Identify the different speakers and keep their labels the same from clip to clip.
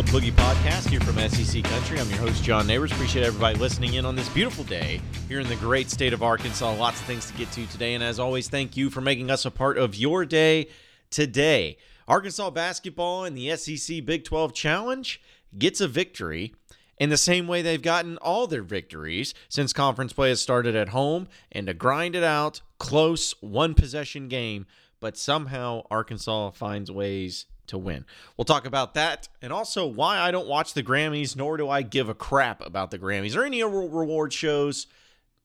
Speaker 1: Tilt Boogie podcast here from SEC Country. I'm your host, John Nabors. Appreciate everybody listening in on this beautiful day here in the great state of Arkansas. Lots of things to get to today. And as always, thank you for making us a part of your day today. Arkansas basketball in the SEC Big 12 Challenge gets a victory in the same way they've gotten all their victories since conference play has started at home and to grind it out, close, one possession game. But somehow Arkansas finds ways to win. We'll talk about that and also why I don't watch the Grammys, nor do I give a crap about the Grammys or any reward shows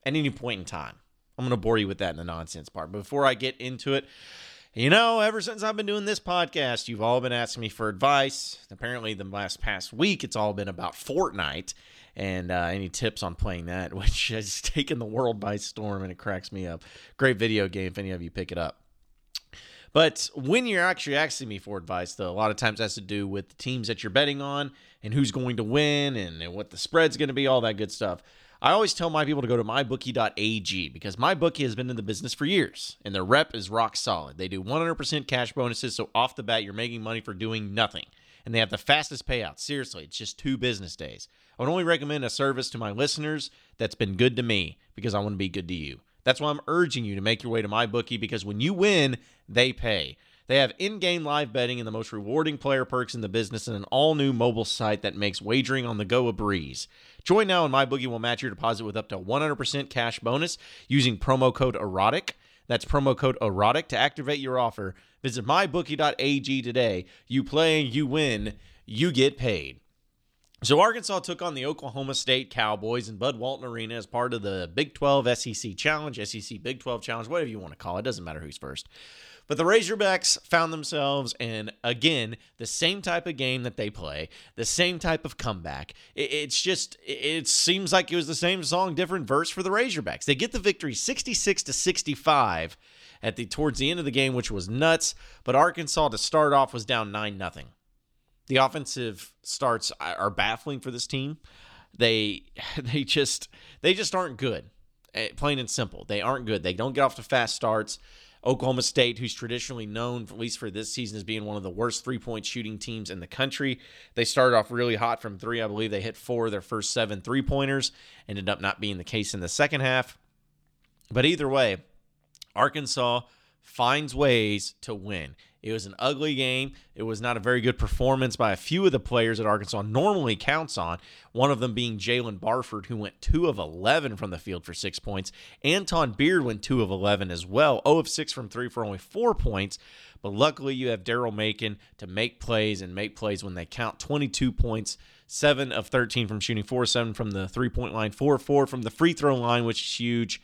Speaker 1: at any point in time. I'm going to bore you with that in the nonsense part. But before I get into it, you know, ever since I've been doing this podcast, you've all been asking me for advice. Apparently, the last past week, it's all been about Fortnite and uh, any tips on playing that, which has taken the world by storm and it cracks me up. Great video game if any of you pick it up. But when you're actually asking me for advice, though, a lot of times has to do with the teams that you're betting on and who's going to win and, and what the spread's going to be, all that good stuff. I always tell my people to go to mybookie.ag because mybookie has been in the business for years and their rep is rock solid. They do 100% cash bonuses, so off the bat, you're making money for doing nothing. And they have the fastest payouts. Seriously, it's just two business days. I would only recommend a service to my listeners that's been good to me because I want to be good to you. That's why I'm urging you to make your way to my bookie because when you win, they pay. They have in game live betting and the most rewarding player perks in the business and an all new mobile site that makes wagering on the go a breeze. Join now and MyBookie will match your deposit with up to 100% cash bonus using promo code EROTIC. That's promo code EROTIC to activate your offer. Visit mybookie.ag today. You play, you win, you get paid. So Arkansas took on the Oklahoma State Cowboys in Bud Walton Arena as part of the Big 12 SEC Challenge, SEC Big 12 Challenge, whatever you want to call it. Doesn't matter who's first. But the Razorbacks found themselves in, again, the same type of game that they play, the same type of comeback. It's just, it seems like it was the same song, different verse for the Razorbacks. They get the victory 66 to 65 at the towards the end of the game, which was nuts. But Arkansas to start off was down 9 nothing. The offensive starts are baffling for this team. They they just they just aren't good. Eh, plain and simple. They aren't good. They don't get off to fast starts. Oklahoma State, who's traditionally known, at least for this season, as being one of the worst three point shooting teams in the country. They started off really hot from three. I believe they hit four of their first seven three pointers. Ended up not being the case in the second half. But either way, Arkansas finds ways to win. It was an ugly game. It was not a very good performance by a few of the players that Arkansas normally counts on. One of them being Jaylen Barford, who went 2 of 11 from the field for six points. Anton Beard went 2 of 11 as well, 0 of 6 from three for only four points. But luckily, you have Daryl Macon to make plays and make plays when they count 22 points. 7 of 13 from shooting, 4 7 from the three point line, 4 4 from the free throw line, which is huge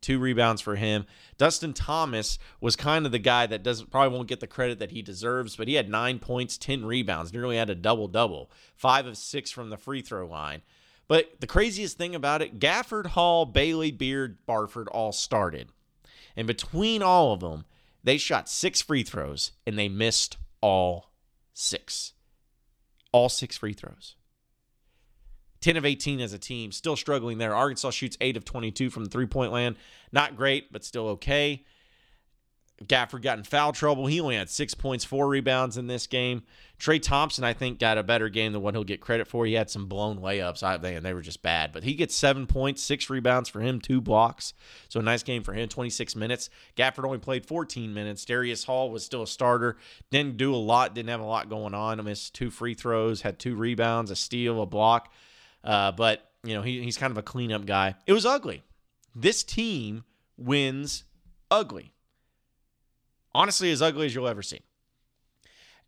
Speaker 1: two rebounds for him. Dustin Thomas was kind of the guy that doesn't probably won't get the credit that he deserves, but he had nine points, 10 rebounds, nearly had a double double, five of six from the free throw line. But the craziest thing about it, Gafford, Hall, Bailey, Beard, Barford all started. And between all of them, they shot six free throws and they missed all six. All six free throws. 10 of 18 as a team, still struggling there. Arkansas shoots 8 of 22 from the three point land. Not great, but still okay. Gafford got in foul trouble. He only had six points, four rebounds in this game. Trey Thompson, I think, got a better game than what he'll get credit for. He had some blown layups, I and they were just bad. But he gets seven points, six rebounds for him, two blocks. So a nice game for him, 26 minutes. Gafford only played 14 minutes. Darius Hall was still a starter. Didn't do a lot, didn't have a lot going on. Missed two free throws, had two rebounds, a steal, a block. Uh, but you know he, he's kind of a cleanup guy. It was ugly. This team wins ugly. Honestly, as ugly as you'll ever see.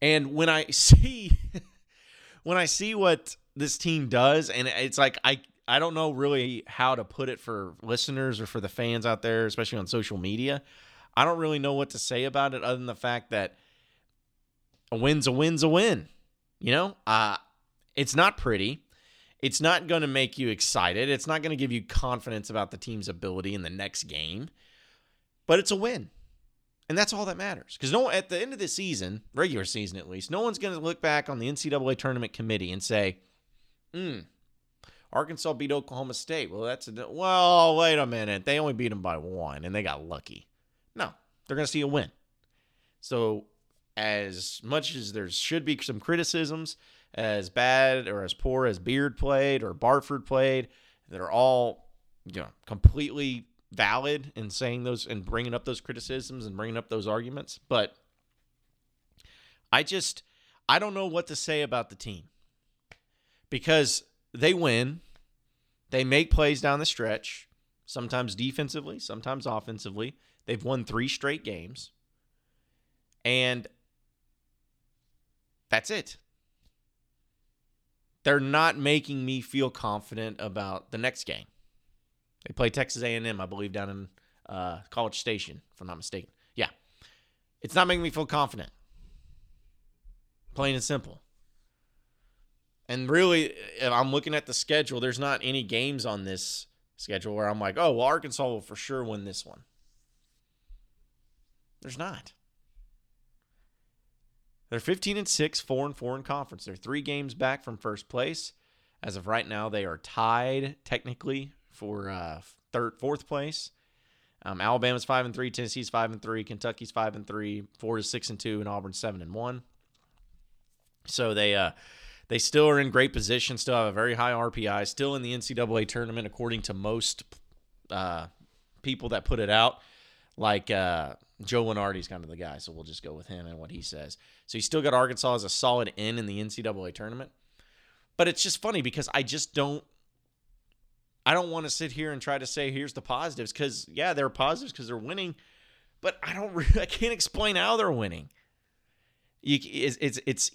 Speaker 1: And when I see when I see what this team does, and it's like I I don't know really how to put it for listeners or for the fans out there, especially on social media. I don't really know what to say about it other than the fact that a win's a win's a win. You know, uh, it's not pretty. It's not going to make you excited. It's not going to give you confidence about the team's ability in the next game, but it's a win. And that's all that matters. Because no, at the end of the season, regular season at least, no one's going to look back on the NCAA tournament committee and say, hmm, Arkansas beat Oklahoma State. Well, that's a, well, wait a minute. They only beat them by one and they got lucky. No, they're going to see a win. So, as much as there should be some criticisms, as bad or as poor as Beard played or Barford played. They're all, you know, completely valid in saying those and bringing up those criticisms and bringing up those arguments. But I just, I don't know what to say about the team because they win, they make plays down the stretch, sometimes defensively, sometimes offensively. They've won three straight games. And that's it. They're not making me feel confident about the next game. They play Texas A&M, I believe, down in uh, College Station, if I'm not mistaken. Yeah, it's not making me feel confident. Plain and simple. And really, if I'm looking at the schedule, there's not any games on this schedule where I'm like, oh, well, Arkansas will for sure win this one. There's not. They're 15 and 6, 4 and 4 in conference. They're 3 games back from first place. As of right now, they are tied technically for uh, third, fourth place. Um, Alabama's 5 and 3, Tennessee's 5 and 3, Kentucky's 5 and 3, Florida's 6 and 2 and Auburn's 7 and 1. So they uh they still are in great position, still have a very high RPI, still in the NCAA tournament according to most uh, people that put it out. Like uh, Joe Lunardi's kind of the guy, so we'll just go with him and what he says. So he still got Arkansas as a solid in in the NCAA tournament. But it's just funny because I just don't I don't want to sit here and try to say here's the positives cuz yeah, they're positives cuz they're winning, but I don't I can't explain how they're winning. You, it's, it's it's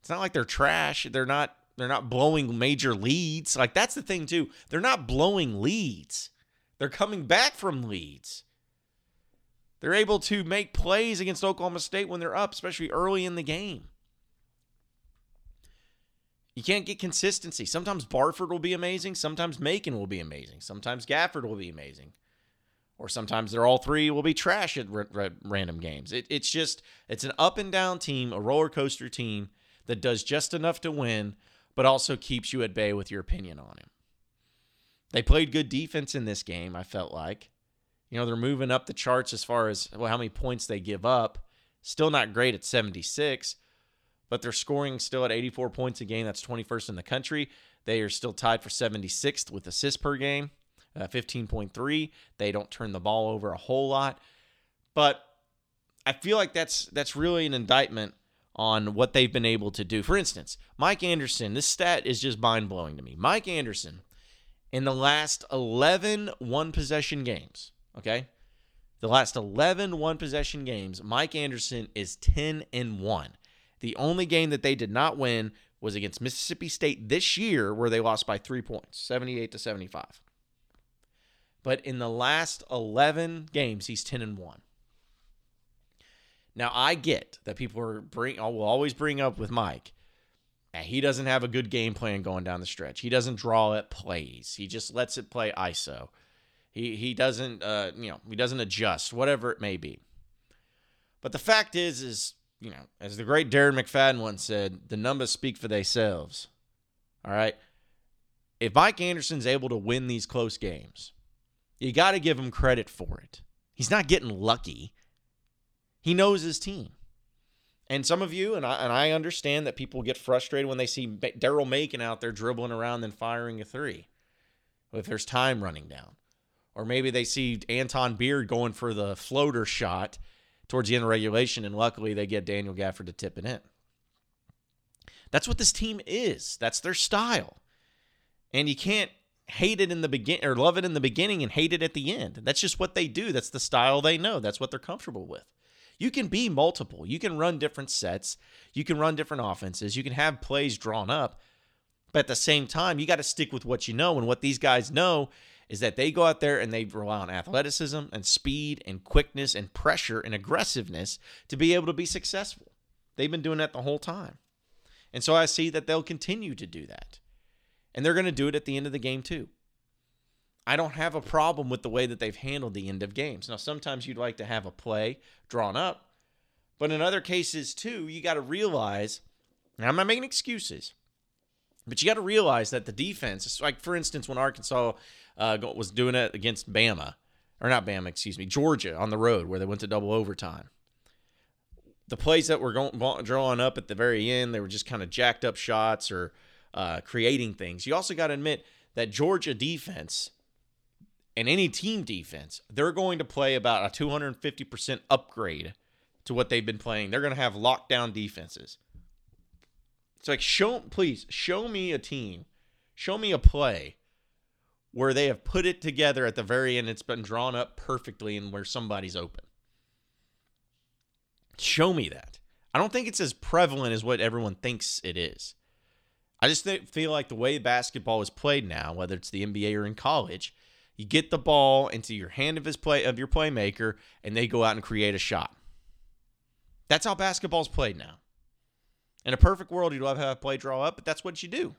Speaker 1: it's not like they're trash. They're not they're not blowing major leads. Like that's the thing too. They're not blowing leads. They're coming back from leads. They're able to make plays against Oklahoma State when they're up, especially early in the game. You can't get consistency. Sometimes Barford will be amazing. Sometimes Macon will be amazing. Sometimes Gafford will be amazing. Or sometimes they're all three will be trash at r- r- random games. It, it's just, it's an up and down team, a roller coaster team that does just enough to win, but also keeps you at bay with your opinion on him. They played good defense in this game, I felt like. You know, they're moving up the charts as far as well, how many points they give up. Still not great at 76, but they're scoring still at 84 points a game. That's 21st in the country. They are still tied for 76th with assists per game, uh, 15.3. They don't turn the ball over a whole lot, but I feel like that's that's really an indictment on what they've been able to do. For instance, Mike Anderson, this stat is just mind blowing to me. Mike Anderson, in the last 11 one possession games, Okay. The last 11 one possession games, Mike Anderson is 10 and 1. The only game that they did not win was against Mississippi State this year, where they lost by three points, 78 to 75. But in the last 11 games, he's 10 and 1. Now, I get that people are bring, uh, will always bring up with Mike. That he doesn't have a good game plan going down the stretch. He doesn't draw at plays. He just lets it play ISO. He he doesn't uh, you know he doesn't adjust whatever it may be. But the fact is is you know as the great Darren McFadden once said, the numbers speak for themselves. All right. If Mike Anderson's able to win these close games, you got to give him credit for it. He's not getting lucky. He knows his team. And some of you, and I, and I understand that people get frustrated when they see Daryl Macon out there dribbling around and firing a three if there's time running down. Or maybe they see Anton Beard going for the floater shot towards the end of regulation, and luckily they get Daniel Gafford to tip it in. That's what this team is. That's their style. And you can't hate it in the beginning or love it in the beginning and hate it at the end. That's just what they do. That's the style they know. That's what they're comfortable with. You can be multiple. You can run different sets. You can run different offenses. You can have plays drawn up. But at the same time, you got to stick with what you know. And what these guys know is that they go out there and they rely on athleticism and speed and quickness and pressure and aggressiveness to be able to be successful. They've been doing that the whole time. And so I see that they'll continue to do that. And they're going to do it at the end of the game, too. I don't have a problem with the way that they've handled the end of games. Now, sometimes you'd like to have a play drawn up, but in other cases, too, you got to realize, and I'm not making excuses, but you got to realize that the defense, like for instance, when Arkansas uh, was doing it against Bama, or not Bama, excuse me, Georgia on the road where they went to double overtime. the plays that were going drawing up at the very end, they were just kind of jacked up shots or uh, creating things. You also got to admit that Georgia defense and any team defense, they're going to play about a 250% upgrade to what they've been playing. They're going to have lockdown defenses. It's like show please show me a team, show me a play where they have put it together at the very end. It's been drawn up perfectly and where somebody's open. Show me that. I don't think it's as prevalent as what everyone thinks it is. I just feel like the way basketball is played now, whether it's the NBA or in college, you get the ball into your hand of his play of your playmaker, and they go out and create a shot. That's how basketball's played now. In a perfect world, you'd love to have a play draw up, but that's what you do.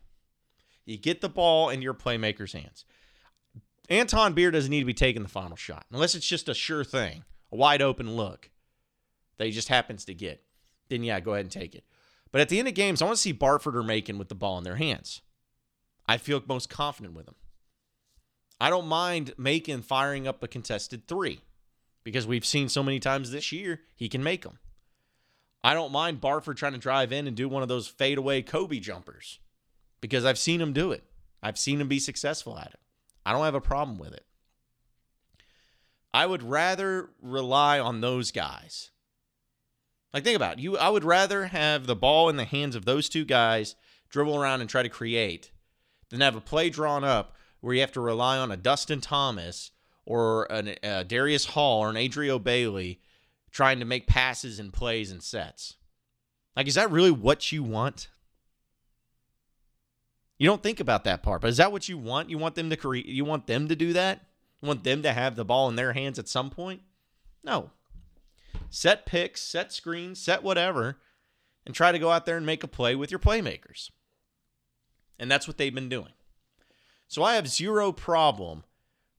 Speaker 1: You get the ball in your playmaker's hands. Anton Beard doesn't need to be taking the final shot unless it's just a sure thing, a wide open look that he just happens to get. Then, yeah, go ahead and take it. But at the end of games, I want to see Barford or Macon with the ball in their hands. I feel most confident with them. I don't mind Macon firing up a contested three because we've seen so many times this year he can make them. I don't mind Barford trying to drive in and do one of those fadeaway Kobe jumpers because I've seen him do it. I've seen him be successful at it. I don't have a problem with it. I would rather rely on those guys. Like think about it. you I would rather have the ball in the hands of those two guys dribble around and try to create than have a play drawn up where you have to rely on a Dustin Thomas or a uh, Darius Hall or an Adrio Bailey trying to make passes and plays and sets. Like, is that really what you want? You don't think about that part, but is that what you want? You want them to create? You want them to do that? You want them to have the ball in their hands at some point? No. Set picks, set screens, set whatever, and try to go out there and make a play with your playmakers. And that's what they've been doing. So I have zero problem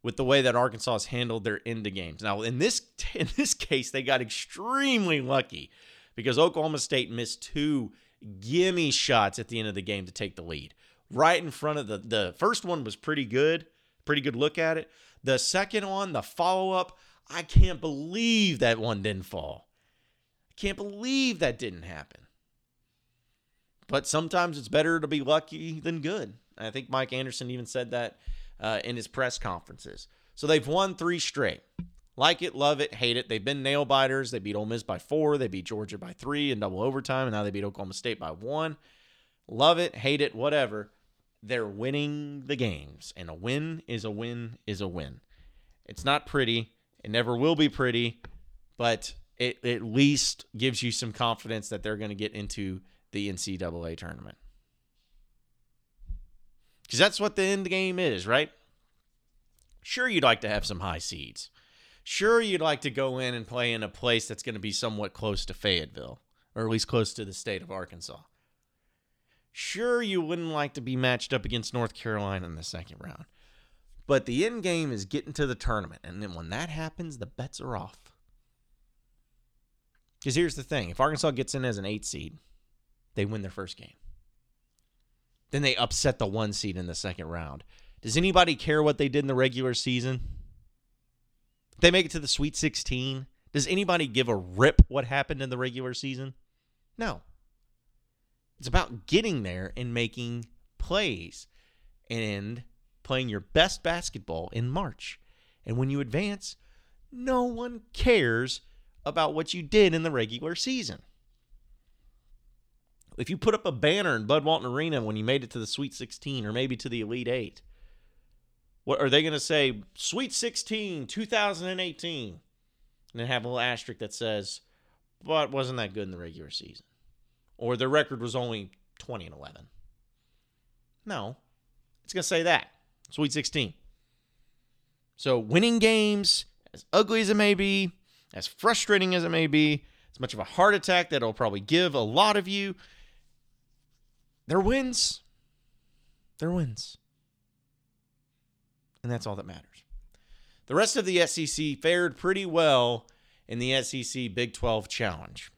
Speaker 1: with the way that Arkansas has handled their end of games. Now, in this in this case, they got extremely lucky because Oklahoma State missed two gimme shots at the end of the game to take the lead. Right in front of the the first one was pretty good, pretty good look at it. The second one, the follow up, I can't believe that one didn't fall. I can't believe that didn't happen. But sometimes it's better to be lucky than good. I think Mike Anderson even said that uh, in his press conferences. So they've won three straight. Like it, love it, hate it. They've been nail biters. They beat Ole Miss by four. They beat Georgia by three in double overtime, and now they beat Oklahoma State by one. Love it, hate it, whatever. They're winning the games, and a win is a win is a win. It's not pretty. It never will be pretty, but it at least gives you some confidence that they're going to get into the NCAA tournament. Because that's what the end game is, right? Sure, you'd like to have some high seeds. Sure, you'd like to go in and play in a place that's going to be somewhat close to Fayetteville, or at least close to the state of Arkansas. Sure, you wouldn't like to be matched up against North Carolina in the second round. But the end game is getting to the tournament. And then when that happens, the bets are off. Because here's the thing if Arkansas gets in as an eight seed, they win their first game. Then they upset the one seed in the second round. Does anybody care what they did in the regular season? They make it to the Sweet 16. Does anybody give a rip what happened in the regular season? No. It's about getting there and making plays and playing your best basketball in March. And when you advance, no one cares about what you did in the regular season if you put up a banner in Bud Walton Arena when you made it to the Sweet 16 or maybe to the Elite Eight, what are they going to say? Sweet 16, 2018, and then have a little asterisk that says, "But wasn't that good in the regular season?" Or their record was only 20 and 11. No, it's going to say that Sweet 16. So winning games, as ugly as it may be, as frustrating as it may be, as much of a heart attack that it'll probably give a lot of you, they're wins. They're wins. And that's all that matters. The rest of the SEC fared pretty well in the SEC Big 12 Challenge.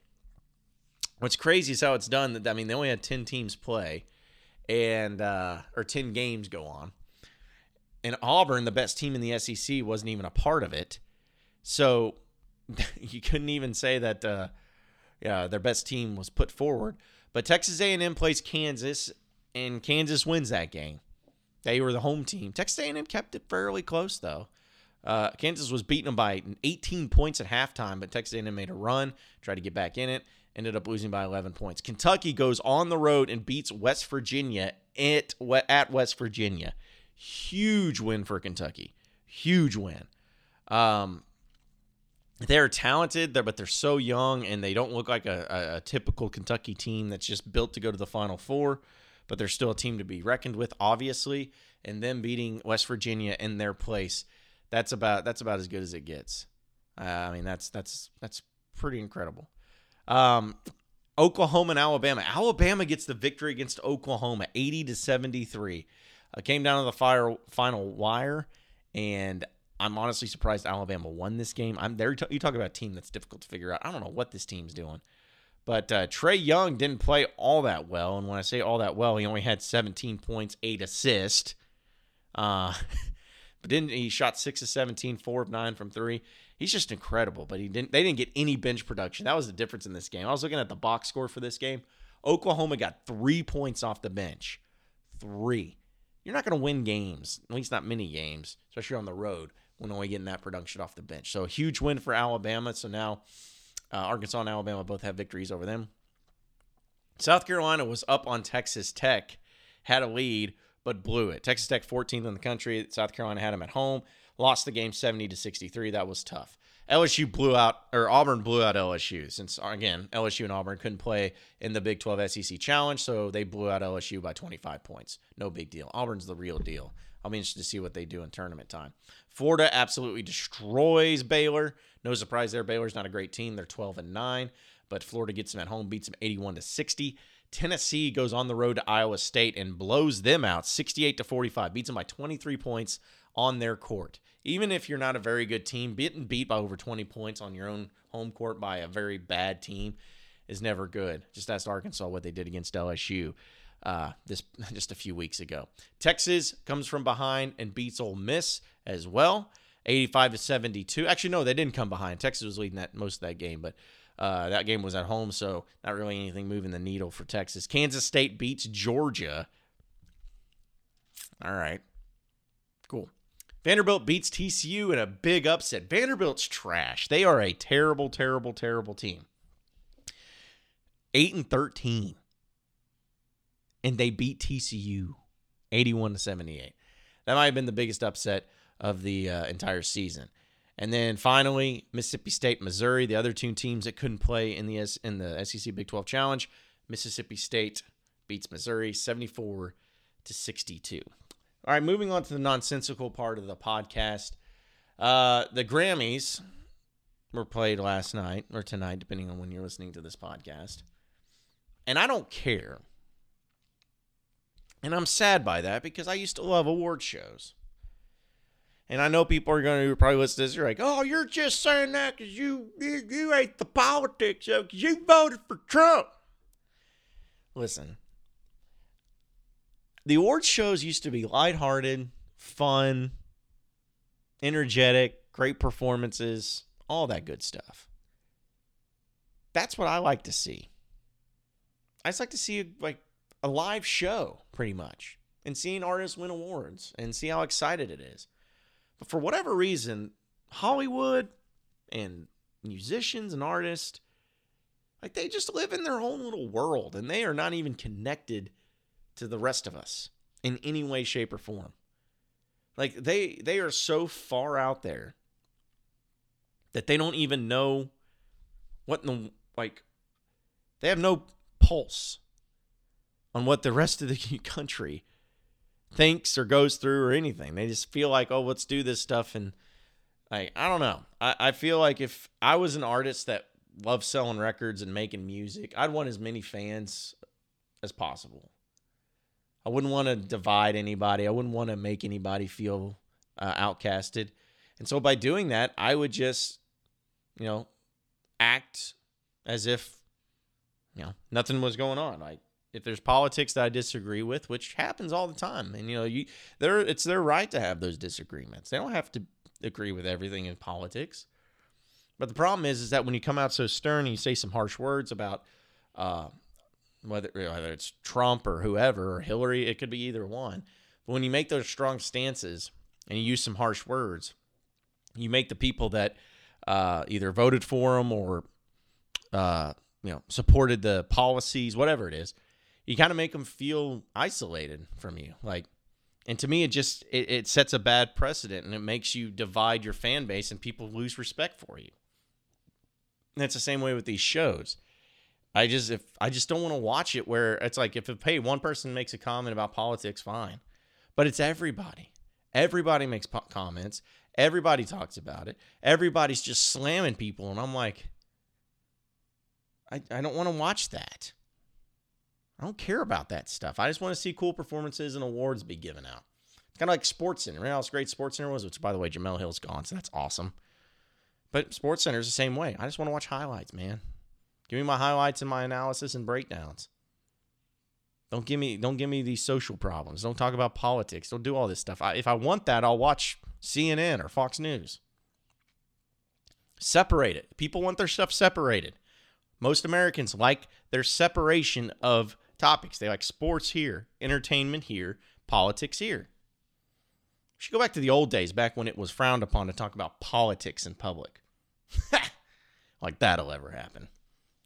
Speaker 1: What's crazy is how it's done. That I mean, they only had 10 teams play and uh, or 10 games go on. And Auburn, the best team in the SEC, wasn't even a part of it. So you couldn't even say that uh, uh, their best team was put forward. But Texas A&M plays Kansas, and Kansas wins that game. They were the home team. Texas A&M kept it fairly close though. Uh, Kansas was beating them by 18 points at halftime, but Texas A&M made a run, tried to get back in it, ended up losing by 11 points. Kentucky goes on the road and beats West Virginia at, at West Virginia. Huge win for Kentucky. Huge win. Um, they're talented, but they're so young and they don't look like a, a, a, typical Kentucky team that's just built to go to the Final Four. But they're still a team to be reckoned with, obviously. And them beating West Virginia in their place, that's about that's about as good as it gets. Uh, I mean, that's that's that's pretty incredible. Um, Oklahoma and Alabama. Alabama gets the victory against Oklahoma, eighty to seventy three. Uh, came down to the fire final wire, and I'm honestly surprised Alabama won this game. I'm there. You talk about a team that's difficult to figure out. I don't know what this team's doing. But uh, Trae Young didn't play all that well. And when I say all that well, he only had 17 points, eight assists. Uh, but then he shot six of 17, four of nine from three. He's just incredible. But he didn't. They didn't get any bench production. That was the difference in this game. I was looking at the box score for this game. Oklahoma got three points off the bench. Three. You're not going to win games, at least not many games, especially on the road, when only getting that production off the bench. So a huge win for Alabama. So now uh, Arkansas and Alabama both have victories over them. South Carolina was up on Texas Tech, had a lead, but blew it. Texas Tech 14th in the country. South Carolina had them at home, lost the game 70 to 63. That was tough. LSU blew out, or Auburn blew out LSU since, again, LSU and Auburn couldn't play in the Big 12 SEC Challenge, so they blew out LSU by 25 points. No big deal. Auburn's the real deal. Be interested to see what they do in tournament time. Florida absolutely destroys Baylor. No surprise there. Baylor's not a great team. They're 12 and 9, but Florida gets them at home, beats them 81 to 60. Tennessee goes on the road to Iowa State and blows them out 68 to 45, beats them by 23 points on their court. Even if you're not a very good team, getting beat by over 20 points on your own home court by a very bad team is never good. Just ask Arkansas what they did against LSU uh, this just a few weeks ago. Texas comes from behind and beats Ole Miss as well, 85 to 72. Actually, no, they didn't come behind. Texas was leading that most of that game, but uh, that game was at home, so not really anything moving the needle for Texas. Kansas State beats Georgia. All right, cool. Vanderbilt beats TCU in a big upset. Vanderbilt's trash. They are a terrible, terrible, terrible team. 8 and 13 and they beat TCU 81 to 78. That might have been the biggest upset of the uh, entire season. And then finally, Mississippi State, Missouri, the other two teams that couldn't play in the S- in the SEC Big 12 Challenge. Mississippi State beats Missouri 74 to 62. All right, moving on to the nonsensical part of the podcast. Uh, the Grammys were played last night or tonight, depending on when you're listening to this podcast. And I don't care and I'm sad by that because I used to love award shows. And I know people are going to probably listen to this. You're like, oh, you're just saying that because you, you, you hate the politics of because you voted for Trump. Listen, the award shows used to be lighthearted, fun, energetic, great performances, all that good stuff. That's what I like to see. I just like to see like a live show, pretty much, and seeing artists win awards and see how excited it is. But for whatever reason, Hollywood and musicians and artists, like they just live in their own little world and they are not even connected to the rest of us in any way, shape, or form. Like they they are so far out there that they don't even know what in the like they have no pulse on what the rest of the country thinks or goes through or anything. They just feel like, oh, let's do this stuff. And like, I don't know. I, I feel like if I was an artist that loves selling records and making music, I'd want as many fans as possible. I wouldn't want to divide anybody. I wouldn't want to make anybody feel uh, outcasted. And so by doing that, I would just, you know, act as if, you know, nothing was going on. Like, if there's politics that I disagree with, which happens all the time, and you know, you there it's their right to have those disagreements. They don't have to agree with everything in politics. But the problem is, is that when you come out so stern and you say some harsh words about uh, whether whether it's Trump or whoever or Hillary, it could be either one. But when you make those strong stances and you use some harsh words, you make the people that uh, either voted for them or uh, you know supported the policies, whatever it is, you kind of make them feel isolated from you. Like, and to me, it just it, it sets a bad precedent and it makes you divide your fan base and people lose respect for you. And it's the same way with these shows. I just if I just don't want to watch it where it's like if hey one person makes a comment about politics, fine, but it's everybody. Everybody makes po- comments. Everybody talks about it. Everybody's just slamming people, and I'm like, I I don't want to watch that. I don't care about that stuff. I just want to see cool performances and awards be given out. It's kind of like Sports Center. Remember how great Sports Center was? Which, by the way, Jemele Hill's gone, so that's awesome. But Sports Center is the same way. I just want to watch highlights, man. Give me my highlights and my analysis and breakdowns. Don't give me don't give me these social problems. Don't talk about politics. Don't do all this stuff. I, if I want that, I'll watch CNN or Fox News. Separate it. People want their stuff separated. Most Americans like their separation of topics. They like sports here, entertainment here, politics here. We should go back to the old days, back when it was frowned upon to talk about politics in public. like that'll ever happen.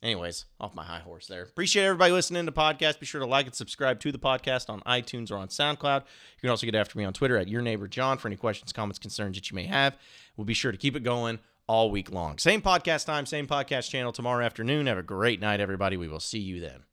Speaker 1: Anyways, off my high horse there. Appreciate everybody listening to podcast. Be sure to like and subscribe to the podcast on iTunes or on SoundCloud. You can also get after me on Twitter at your neighbor John for any questions, comments, concerns that you may have. We'll be sure to keep it going all week long. Same podcast time, same podcast channel tomorrow afternoon. Have a great night, everybody. We will see you then.